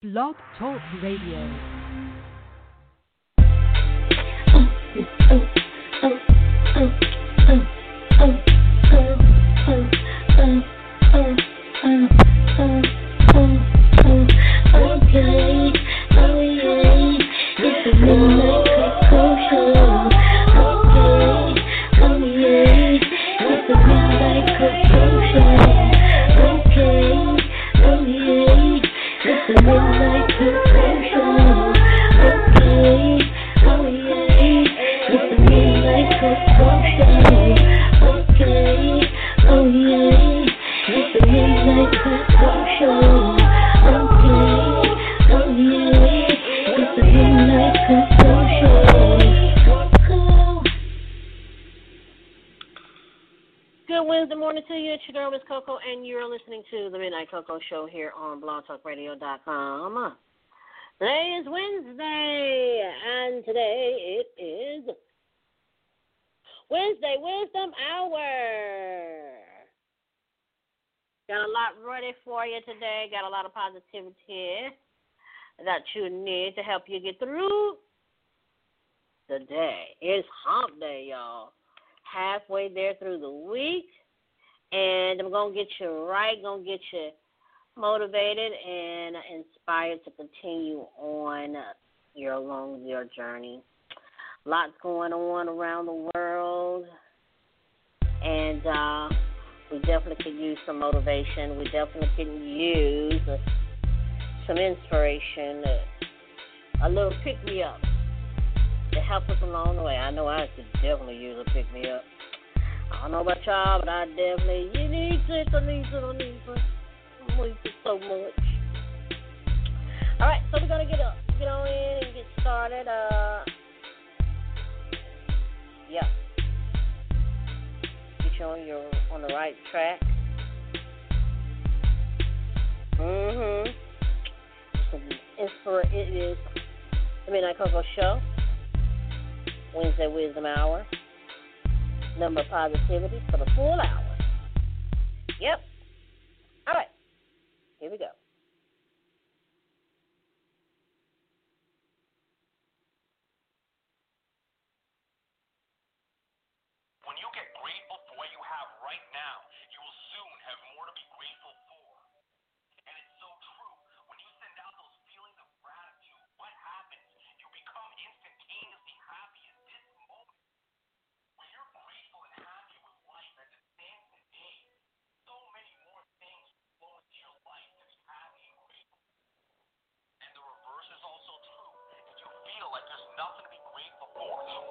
Blog Talk Radio. Show here on blogtalkradio.com. Today is Wednesday, and today it is Wednesday Wisdom Hour. Got a lot ready for you today. Got a lot of positivity that you need to help you get through the day. It's hump day, y'all. Halfway there through the week. And I'm going to get you right, going to get you motivated and inspired to continue on your along your journey. Lots going on around the world. And uh, we definitely could use some motivation. We definitely can use some inspiration, a little pick me up to help us along the way. I know I could definitely use a pick me up. I don't know about y'all, but I definitely you need I need I need it. It so much. All right, so we're gonna get up, get on in and get started. Uh, yeah, get you on your on the right track. Mhm. It's for it is the Midnight Koko Show. Wednesday Wisdom Hour. Number positivity for the full hour. Yep. Here we go.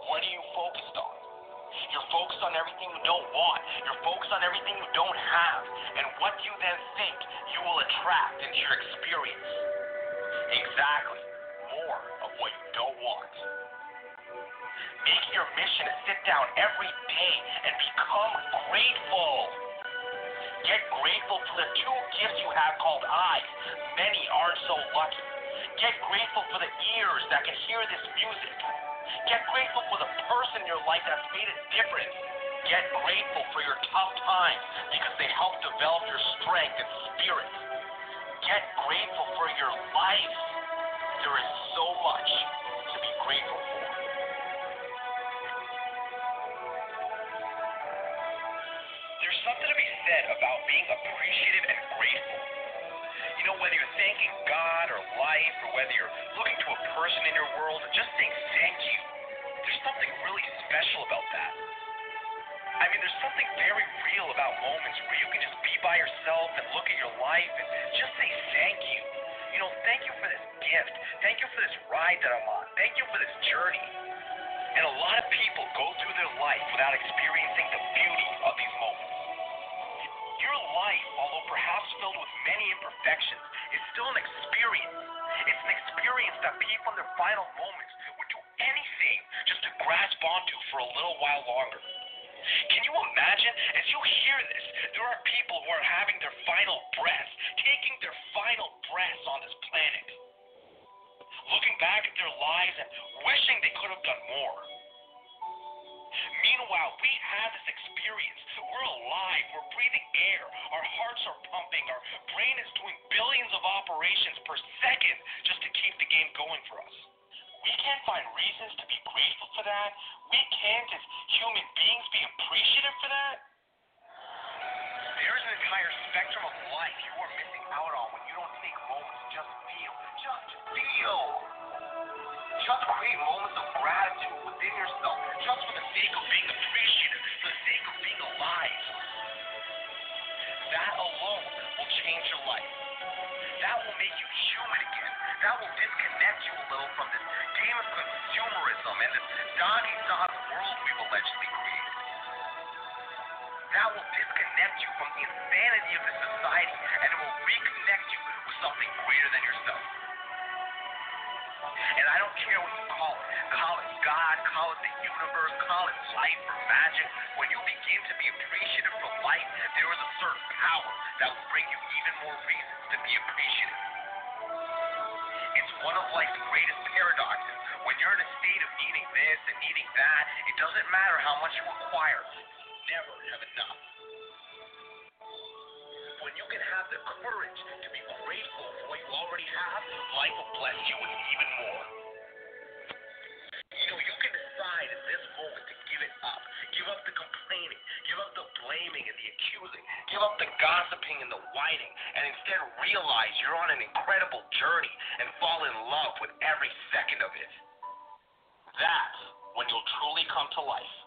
What are you focused on? You're focused on everything you don't want. You're focused on everything you don't have. And what do you then think you will attract into your experience. Exactly. More of what you don't want. Make it your mission to sit down every day and become grateful. Get grateful for the two gifts you have called eyes. Many aren't so lucky. Get grateful for the ears that can hear this music. Get grateful for the person in your life that's made a difference. Get grateful for your tough times because they help develop your strength and spirit. Get grateful for your life. There is so much to be grateful for. There's something to be said about being appreciative and grateful. Know, whether you're thanking God or life, or whether you're looking to a person in your world just saying thank you, there's something really special about that. I mean, there's something very real about moments where you can just be by yourself and look at your life and just say thank you. You know, thank you for this gift. Thank you for this ride that I'm on. Thank you for this journey. And a lot of people go through their life without experiencing the beauty of these life, although perhaps filled with many imperfections, is still an experience. It's an experience that people in their final moments would do anything just to grasp onto for a little while longer. Can you imagine? As you hear this, there are people who are having their final breaths, taking their final breaths on this planet, looking back at their lives and wishing they could have done more. Meanwhile, we have this experience. We're alive. We're breathing air. Our hearts are pumping. Our brain is doing billions of operations per second just to keep the game going for us. We can't find reasons to be grateful for that. We can't, as human beings, be appreciative for that. There's an entire spectrum of life you are missing out on when you don't take moments just feel. Just feel. Just create moments of gratitude within yourself, just for the sake of being appreciative, for the sake of being alive. That alone will change your life. That will make you human again. That will disconnect you a little from this game of consumerism and this eat dog world we've allegedly created. That will disconnect you from the insanity of this society and it will reconnect you with something greater than yourself. And I don't care what you call it. Call it God, call it the universe, call it life or magic. When you begin to be appreciative for life, there is a certain power that will bring you even more reasons to be appreciative. It's one of life's greatest paradoxes. When you're in a state of needing this and needing that, it doesn't matter how much you acquire. You never have enough. When you can have the courage to be grateful for what you already have, life will bless you with even more. You know, you can decide in this moment to give it up. Give up the complaining. Give up the blaming and the accusing. Give up the gossiping and the whining. And instead realize you're on an incredible journey and fall in love with every second of it. That's when you'll truly come to life.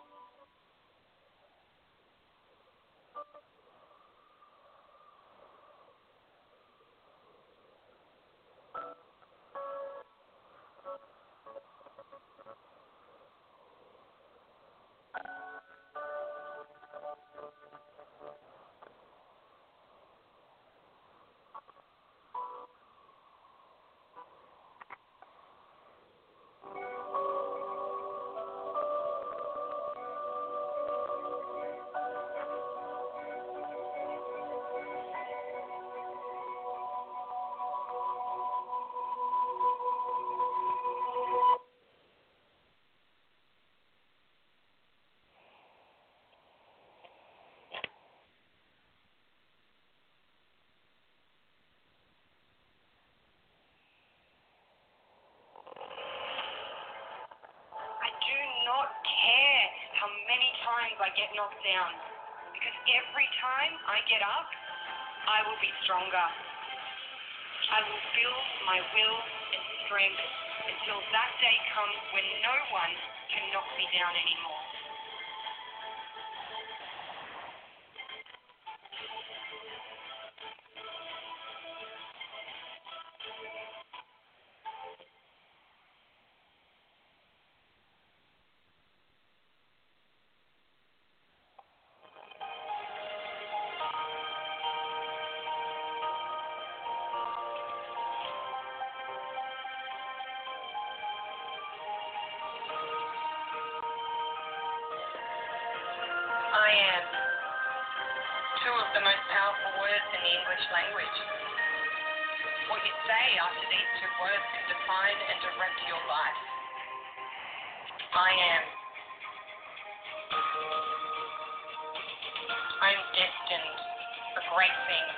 Many times I get knocked down. Because every time I get up, I will be stronger. I will build my will and strength until that day comes when no one can knock me down anymore. Of the most powerful words in the English language. What you say after these two words can define and direct your life. I am. I'm destined for great things.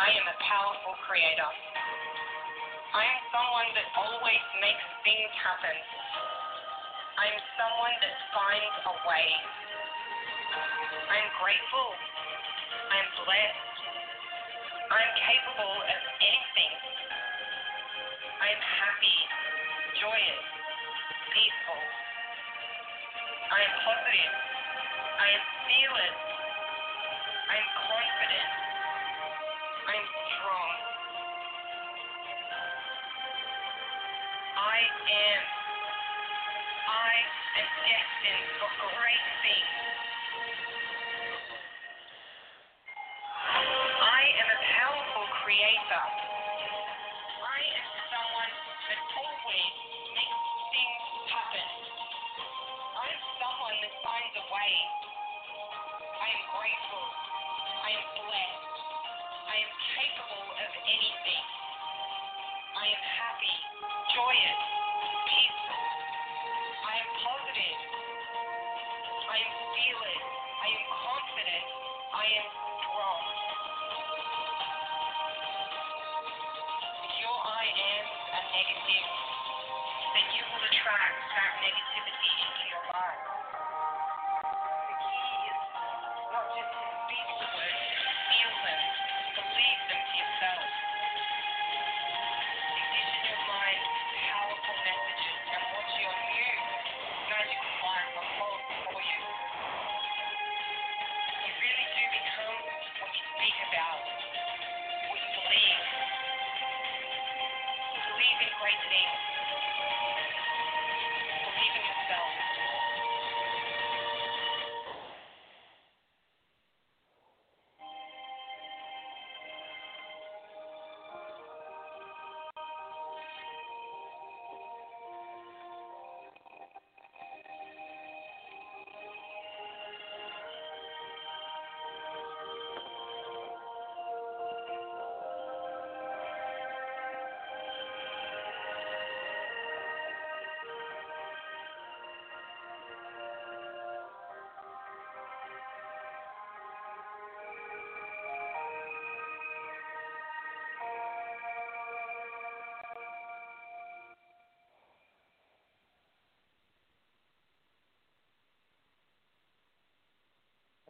I am a powerful creator. I am someone that always makes things happen. I am someone that finds a way. I am grateful. I am blessed. I am capable of anything. I am happy, joyous, peaceful. I am positive. I am fearless. I am confident. I am strong. I am. I am destined for great things. Creator. Negativity into your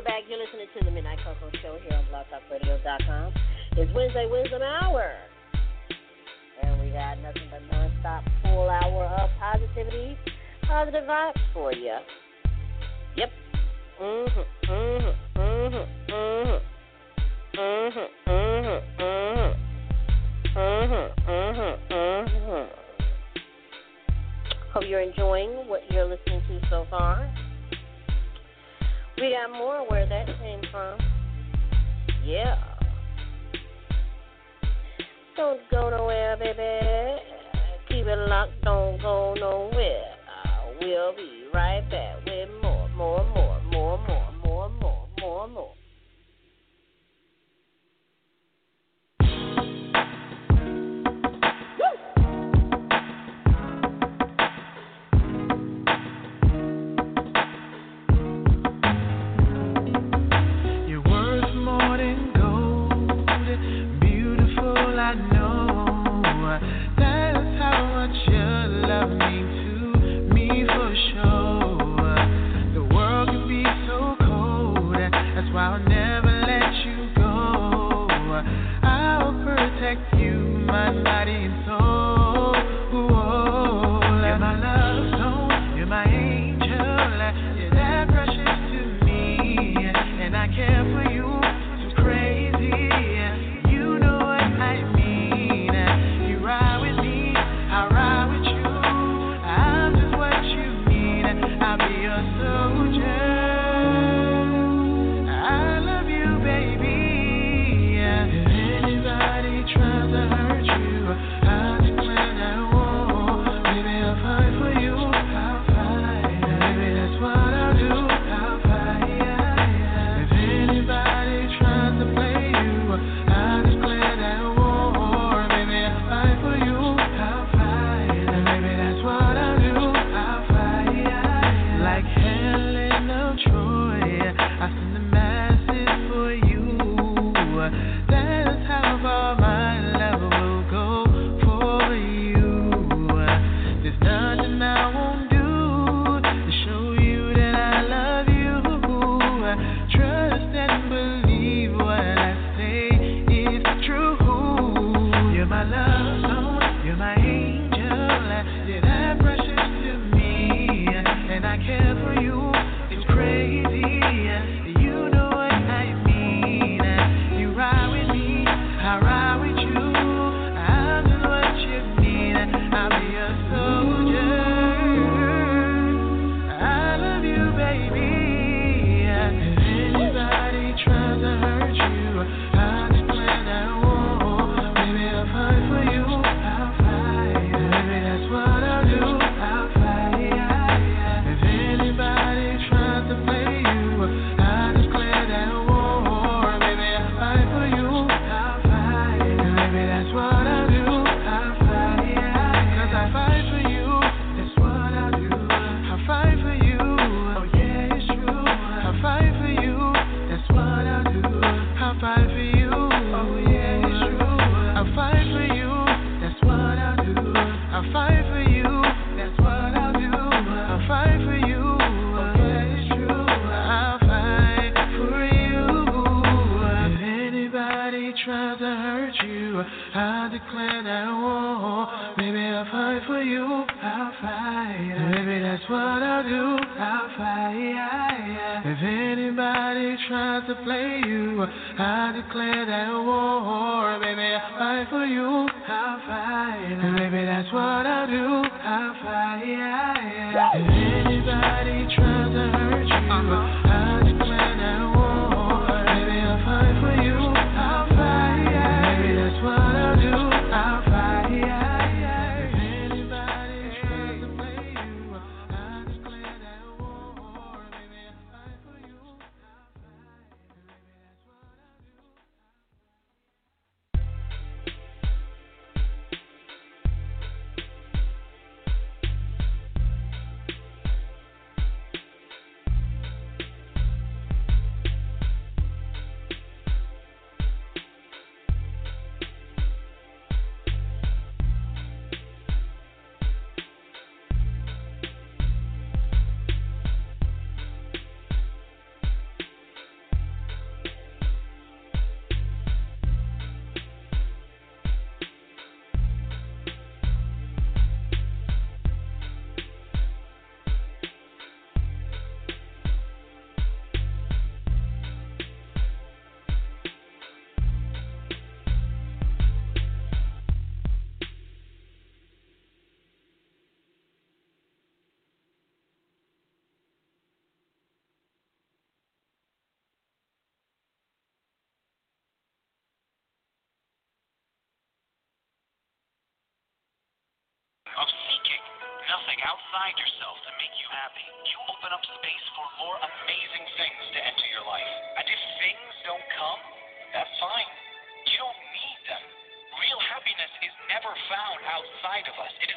we're back. You're listening to the Midnight Koko Show here on blogtalkradio.com. It's Wednesday Wisdom Hour. And we got nothing but nonstop full hour of positivity, positive vibes for you. Yep. Mhm. Mhm. Mhm. Mhm. Mhm. Mhm. Mhm. Mhm. Mhm. Mhm. Hope you're enjoying what you're listening to so far. We got more where that came from. Yeah. Don't go nowhere, baby. Keep it locked, don't go nowhere. We'll be right back. fire, fight for you. I'll fight. And maybe that's what I do. I'll fight. Yeah, yeah. If anybody tries to hurt you, uh-huh. Nothing outside yourself to make you happy, you open up space for more amazing things to enter your life. And if things don't come, that's fine. You don't need them. Real happiness is never found outside of us. It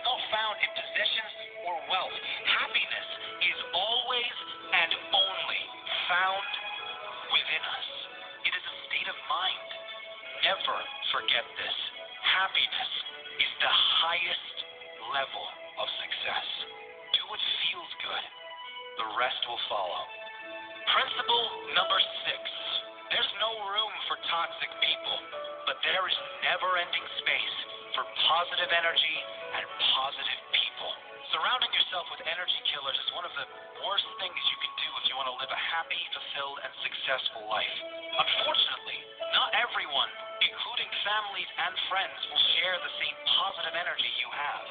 toxic people, but there is never ending space for positive energy and positive people. Surrounding yourself with energy killers is one of the worst things you can do if you want to live a happy, fulfilled, and successful life. Unfortunately, not everyone, including families and friends, will share the same positive energy you have.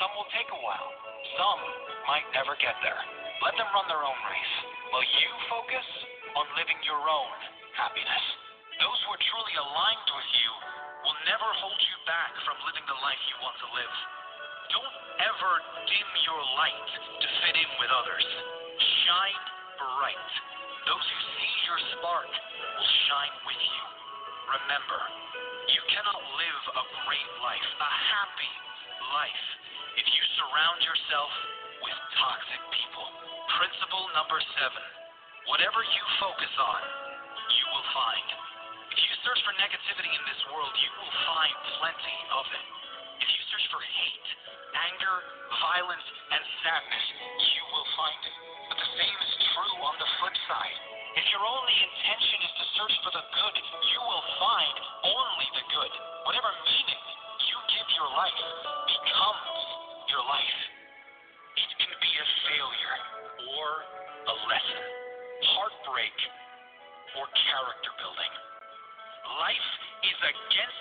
Some will take a while. Some might never get there. Let them run their own race, while you focus on living your own happiness. Aligned with you will never hold you back from living the life you want to live. Don't ever dim your light to fit in with others. Shine bright. Those who see your spark will shine with you. Remember, you cannot live a great life, a happy life, if you surround yourself with toxic people. Principle number seven whatever you focus on, you will find. Negativity in this world, you will find plenty of it. If you search for hate, anger, violence, and sadness, you will find it. But the same is true on the flip side. If your only intention is to search for the good, against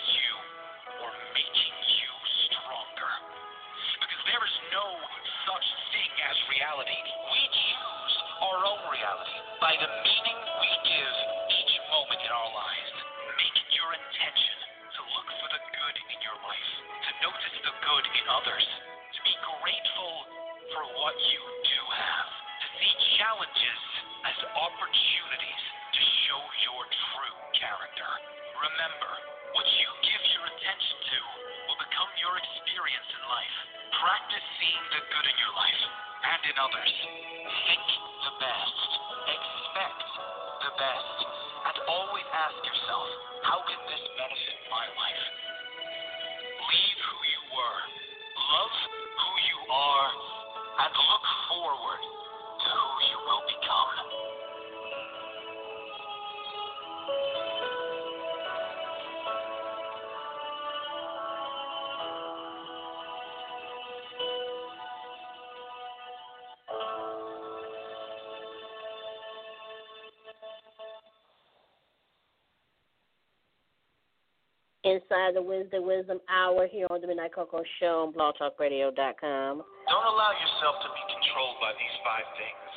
The Wisdom Wisdom Hour here on the Midnight Koko Show on blogtalkradio.com. Don't allow yourself to be controlled by these five things.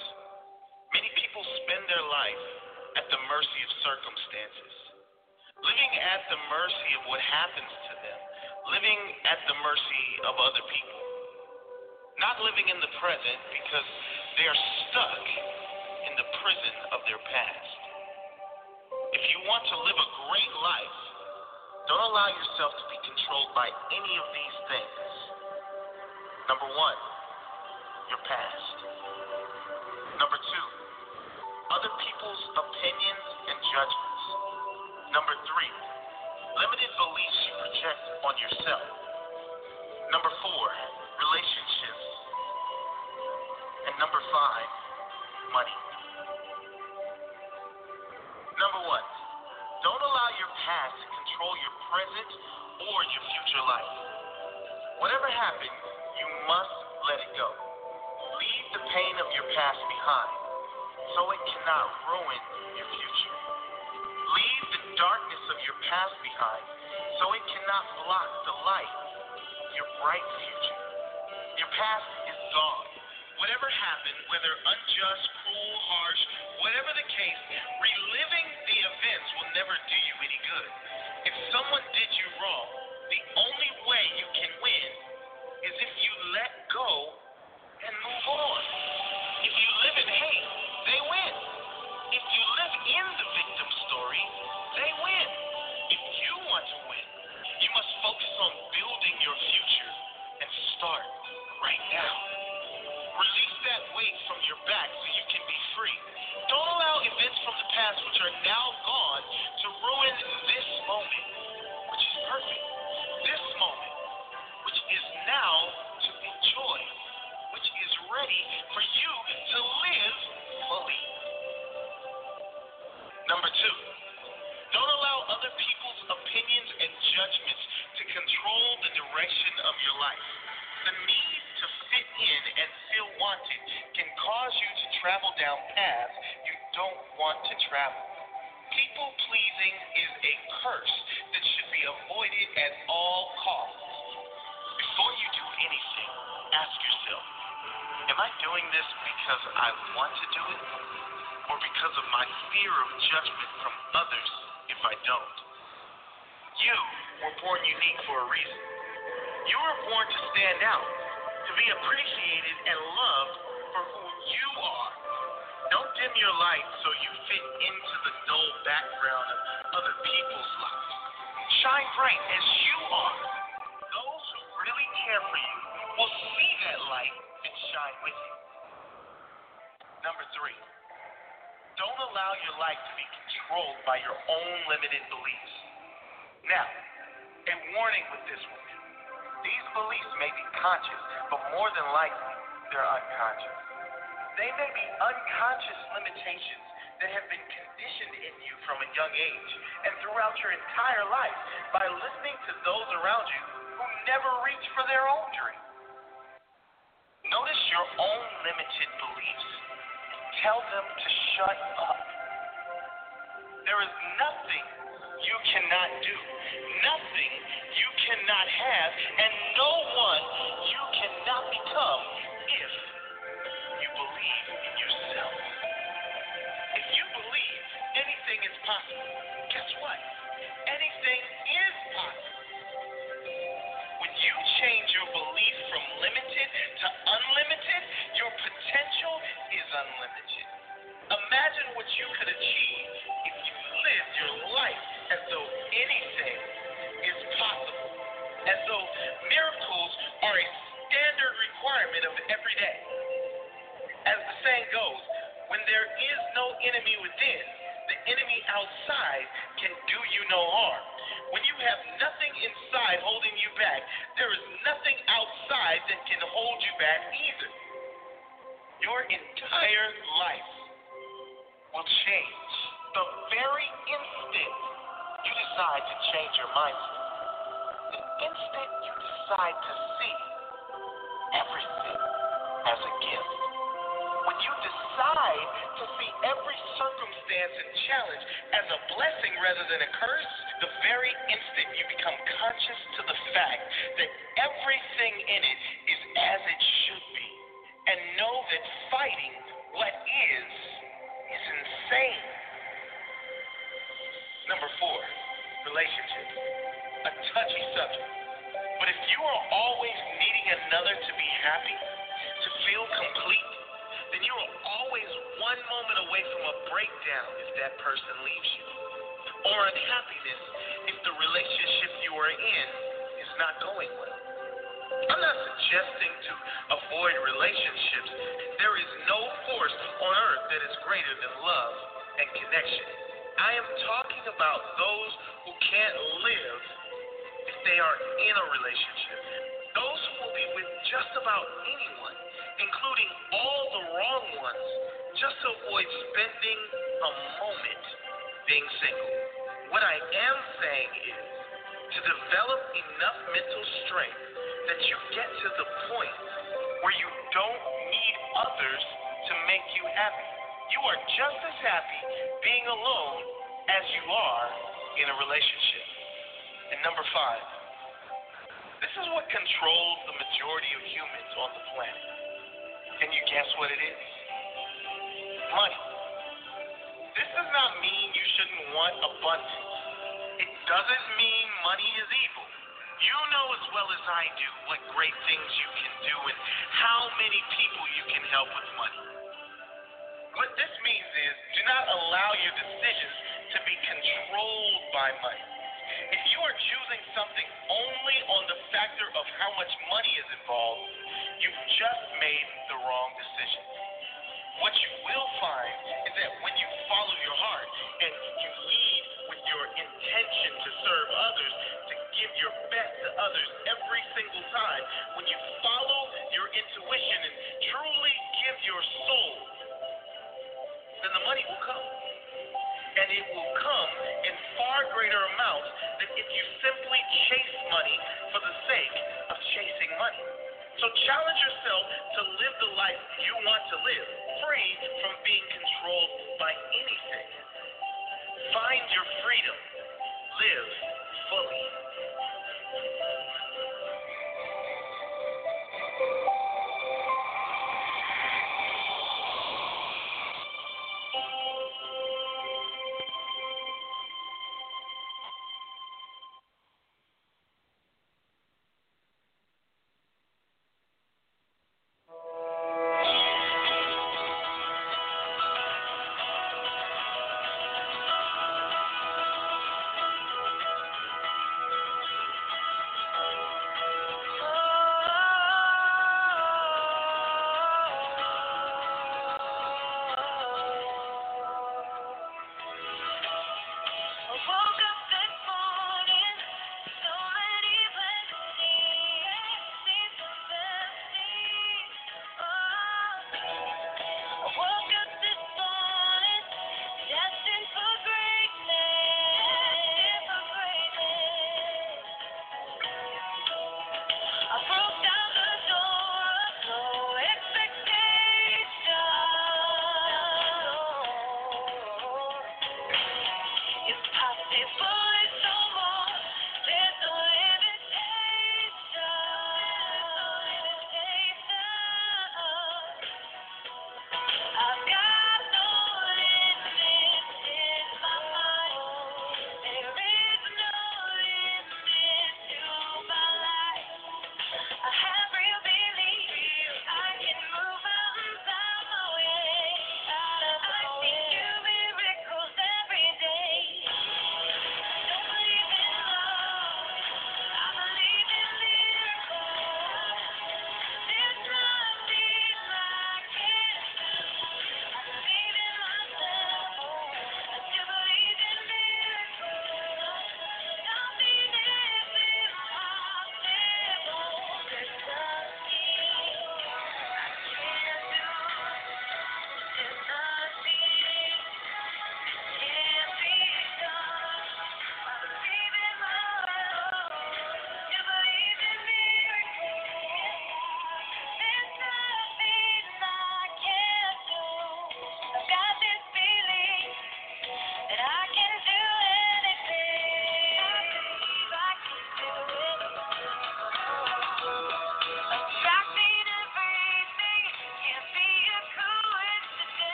Many people spend their life at the mercy of circumstances, living at the mercy of what happens to them, living at the mercy of other people, not living in the present because they are stuck in the prison of their past. If you want to live a great life, don't allow yourself to be controlled by any of these things. Number one, your past. Number two, other people's opinions and judgments. Number three, limited beliefs you project on yourself. Number four, relationships. And number five, money. Number one, don't allow your past to control your present or your future life. Whatever happened, you must let it go. Leave the pain of your past behind so it cannot ruin your future. Leave the darkness of your past behind so it cannot block the light your bright future. Your past is gone. Whatever happened, whether unjust, cruel, harsh, whatever the case, reliving the events will never do you any good. If someone did you wrong, the only way you can win is if you let go and move on. If you live in hate, they win. If you live in the victim story, they win. If you want to win, you must focus on building your future and start right now. Release that weight from your back so you can be free. Don't events from the past which are now gone to ruin this moment, which is perfect. This moment, which is now to enjoy, which is ready for you to live fully. Number two, don't allow other people's opinions and judgments to control the direction of your life. The need to fit in and feel wanted can cause you to travel down paths don't want to travel. People pleasing is a curse that should be avoided at all costs. Before you do anything, ask yourself Am I doing this because I want to do it? Or because of my fear of judgment from others if I don't? You were born unique for a reason. You were born to stand out, to be appreciated and loved for who you are. Don't dim your light so you fit into the dull background of other people's lives. Shine bright as you are. Those who really care for you will see that light and shine with you. Number three, don't allow your life to be controlled by your own limited beliefs. Now, a warning with this one. These beliefs may be conscious, but more than likely, they're unconscious. They may be unconscious limitations that have been conditioned in you from a young age and throughout your entire life by listening to those around you who never reach for their own dream. Notice your own limited beliefs. Tell them to shut up. There is nothing you cannot do, nothing you cannot have, and no one you cannot become believe in yourself. If you believe anything is possible, guess what? Anything is possible. When you change your belief from limited to unlimited, your potential is unlimited. Imagine what you could achieve if you lived your life as though anything is possible, as though miracles are a standard requirement of every day. As the saying goes, when there is no enemy within, the enemy outside can do you no harm. When you have nothing inside holding you back, there is nothing outside that can hold you back either. Your entire life will change the very instant you decide to change your mindset. The instant you decide to see everything as a gift. When you decide to see every circumstance and challenge as a blessing rather than a curse, the very instant you become conscious to the fact that everything in it is as it should be, and know that fighting what is is insane. Number four, relationships. A touchy subject. But if you are always needing another to be happy, to feel complete, then you are always one moment away from a breakdown if that person leaves you. Or unhappiness if the relationship you are in is not going well. I'm not suggesting to avoid relationships. There is no force on earth that is greater than love and connection. I am talking about those who can't live if they are in a relationship. Those who will be with just about anyone, ones, just to avoid spending a moment being single. What I am saying is to develop enough mental strength that you get to the point where you don't need others to make you happy. You are just as happy being alone as you are in a relationship. And number five, this is what controls the majority of humans on the planet. Can you guess what it is? Money. This does not mean you shouldn't want abundance. It doesn't mean money is evil. You know as well as I do what great things you can do and how many people you can help with money. What this means is do not allow your decisions to be controlled by money. If you are choosing something factor of how much money is involved, you've just made the wrong decision. What you will find is that when you follow your heart and you lead with your intention to serve others, to give your best to others every single time, when you follow your intuition and truly give your soul, then the money will come. And it will come in far greater amounts than if you simply chase money for the sake of chasing money. So challenge yourself to live the life you want to live, free from being controlled by anything. Find your freedom. Live fully.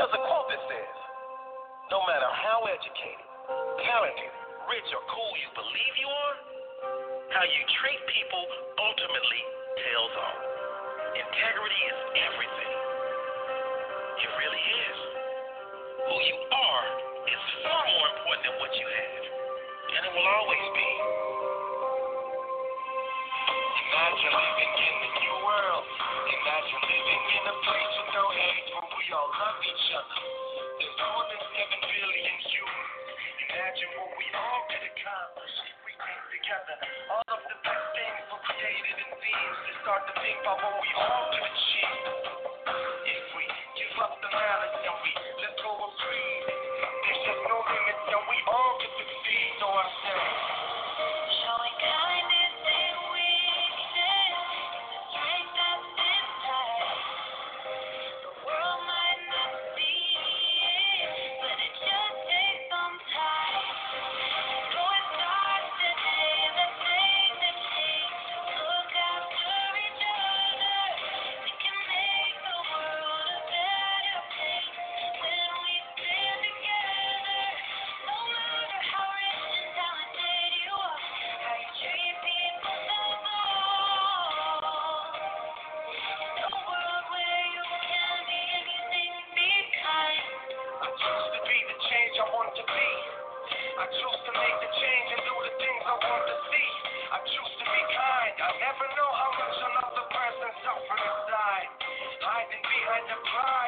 There's a quote that says, no matter how educated, talented, rich, or cool you believe you are, how you treat people ultimately tells all. Integrity is everything. It really is. Who you are is far more important than what you have. And it will always be. Imagine living in the new world. Imagine living in a place with no hate where we all love each other. There's more than seven billion humans. Imagine what we all could accomplish if we came together. All of the best things were created in beings to start to think about what we all could achieve. If we give up the malice and we let go of greed, there's just no limits and we all choose to be kind. I never know how much another person suffers inside. Hiding behind the pride.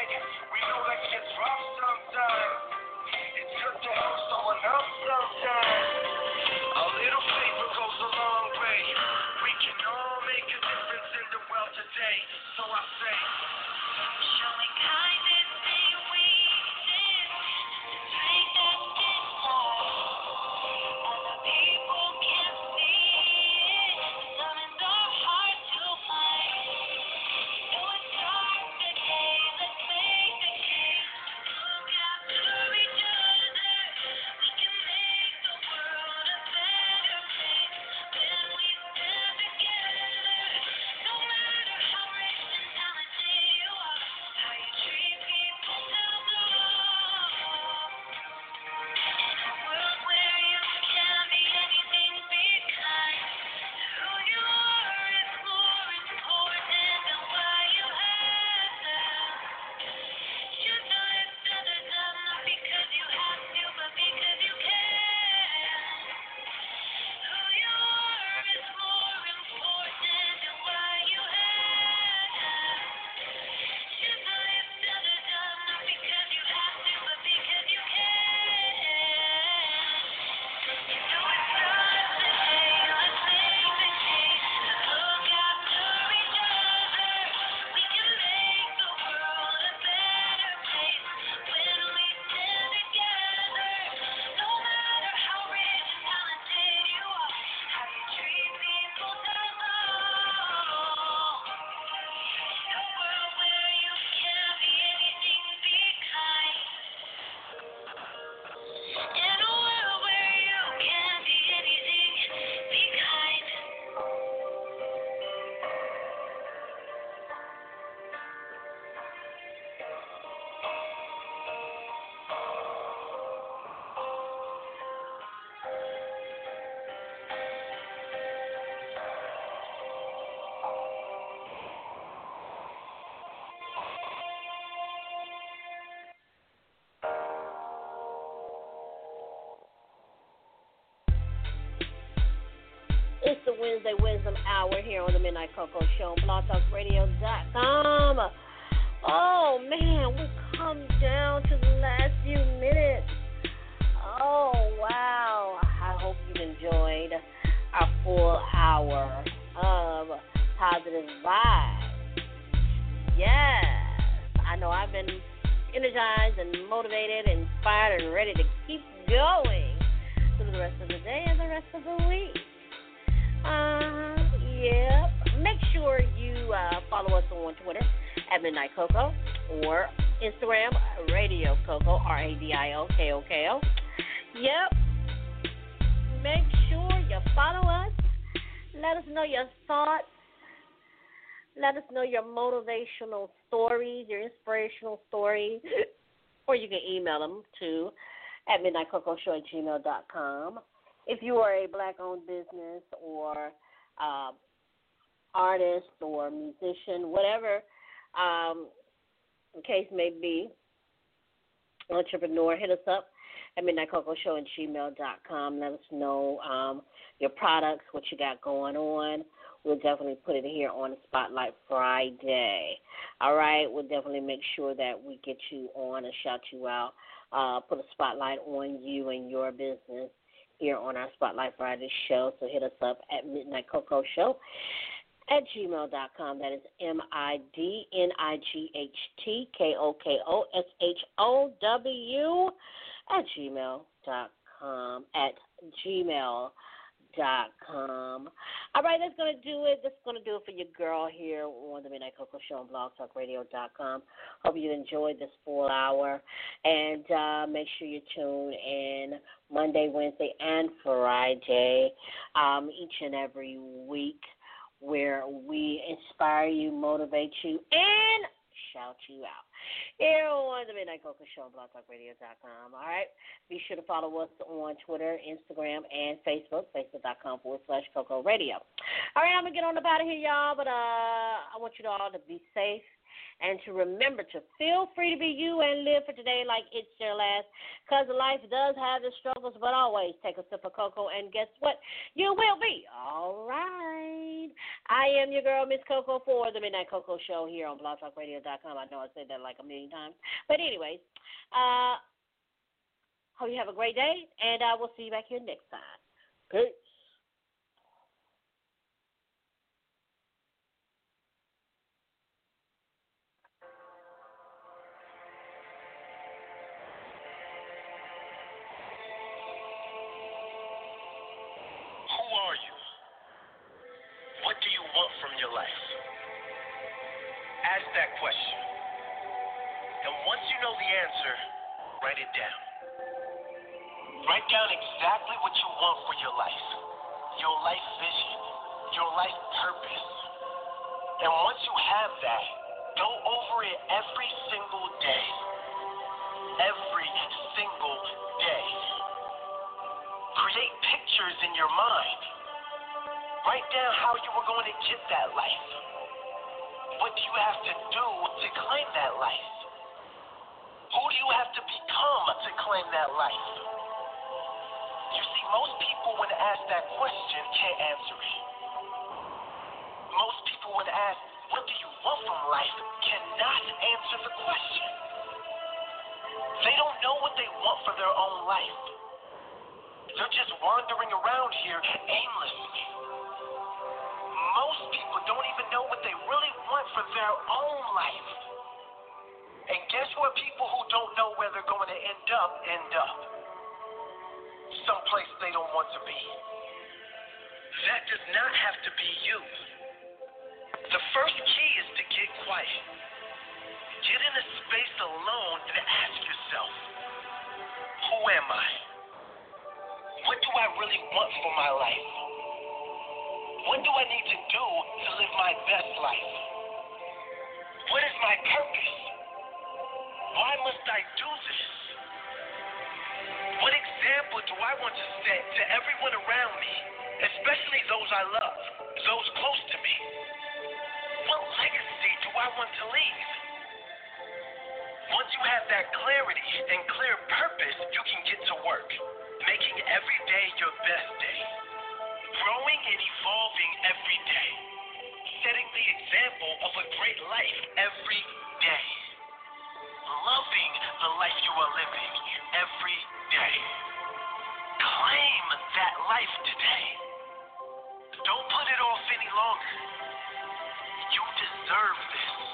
The Wisdom Hour here on the Midnight Koko Show, on blogtalkradio.com. Oh man, we come down to the last few minutes. Oh wow. I hope you enjoyed our full hour of positive vibes. Yes. I know I've been energized and motivated, inspired, and ready to keep going through the rest of the day and the rest of the week. Yep. Make sure you uh, follow us on Twitter at Midnight Koko or Instagram Radio Koko R A D I O K O K O. Yep. Make sure you follow us. Let us know your thoughts. Let us know your motivational stories, your inspirational stories. or you can email them to at midnightkokoshow at gmail.com. If you are a black owned business or uh, artist or musician, whatever um, the case may be, entrepreneur, hit us up at midnightkokoshow at gmail.com. Let us know um, your products, what you got going on. We'll definitely put it here on the Spotlight Friday. All right, we'll definitely make sure that we get you on and shout you out, uh, put a spotlight on you and your business here on our Spotlight Friday show. So hit us up at Midnight Koko Show at gmail.com. That is M I D N I G H T K O K O S H O W at gmail.com. At gmail.com. All right, that's going to do it. That's going to do it for your girl here on the Midnight Koko Show on blogtalkradio.com. Hope you enjoyed this full hour. And uh, make sure you tune in Monday, Wednesday, and Friday um, each and every week where we inspire you, motivate you, and shout you out. Here on the Midnight Koko Show on blogtalkradio.com. All right. Be sure to follow us on Twitter, Instagram, and Facebook. Facebook.com forward slash Koko Radio. All right, I'm going to get on up out of here, y'all. But uh, I want you all to be safe and to remember to feel free to be you and live for today like it's your last. Because life does have its struggles, but always take a sip of cocoa, and guess what? You will be all right. I am your girl, Miss Koko, for the Midnight Koko Show here on blogtalkradio.com. I know I said that like a million times. But, anyways, uh, hope you have a great day, and I will see you back here next time. Peace. That does not have to be you. The first key is to get quiet. Get in a space alone and ask yourself, who am I? What do I really want for my life? What do I need to do to live my best life? What is my purpose? Why must I do this? What example do I want to set to everyone around me, especially those I love, those close to me? What legacy do I want to leave? Once you have that clarity and clear purpose, you can get to work, making every day your best day, growing and evolving every day, setting the example of a great life every day, loving the life you are living every day. Claim that life today. Don't put it off any longer. You deserve this.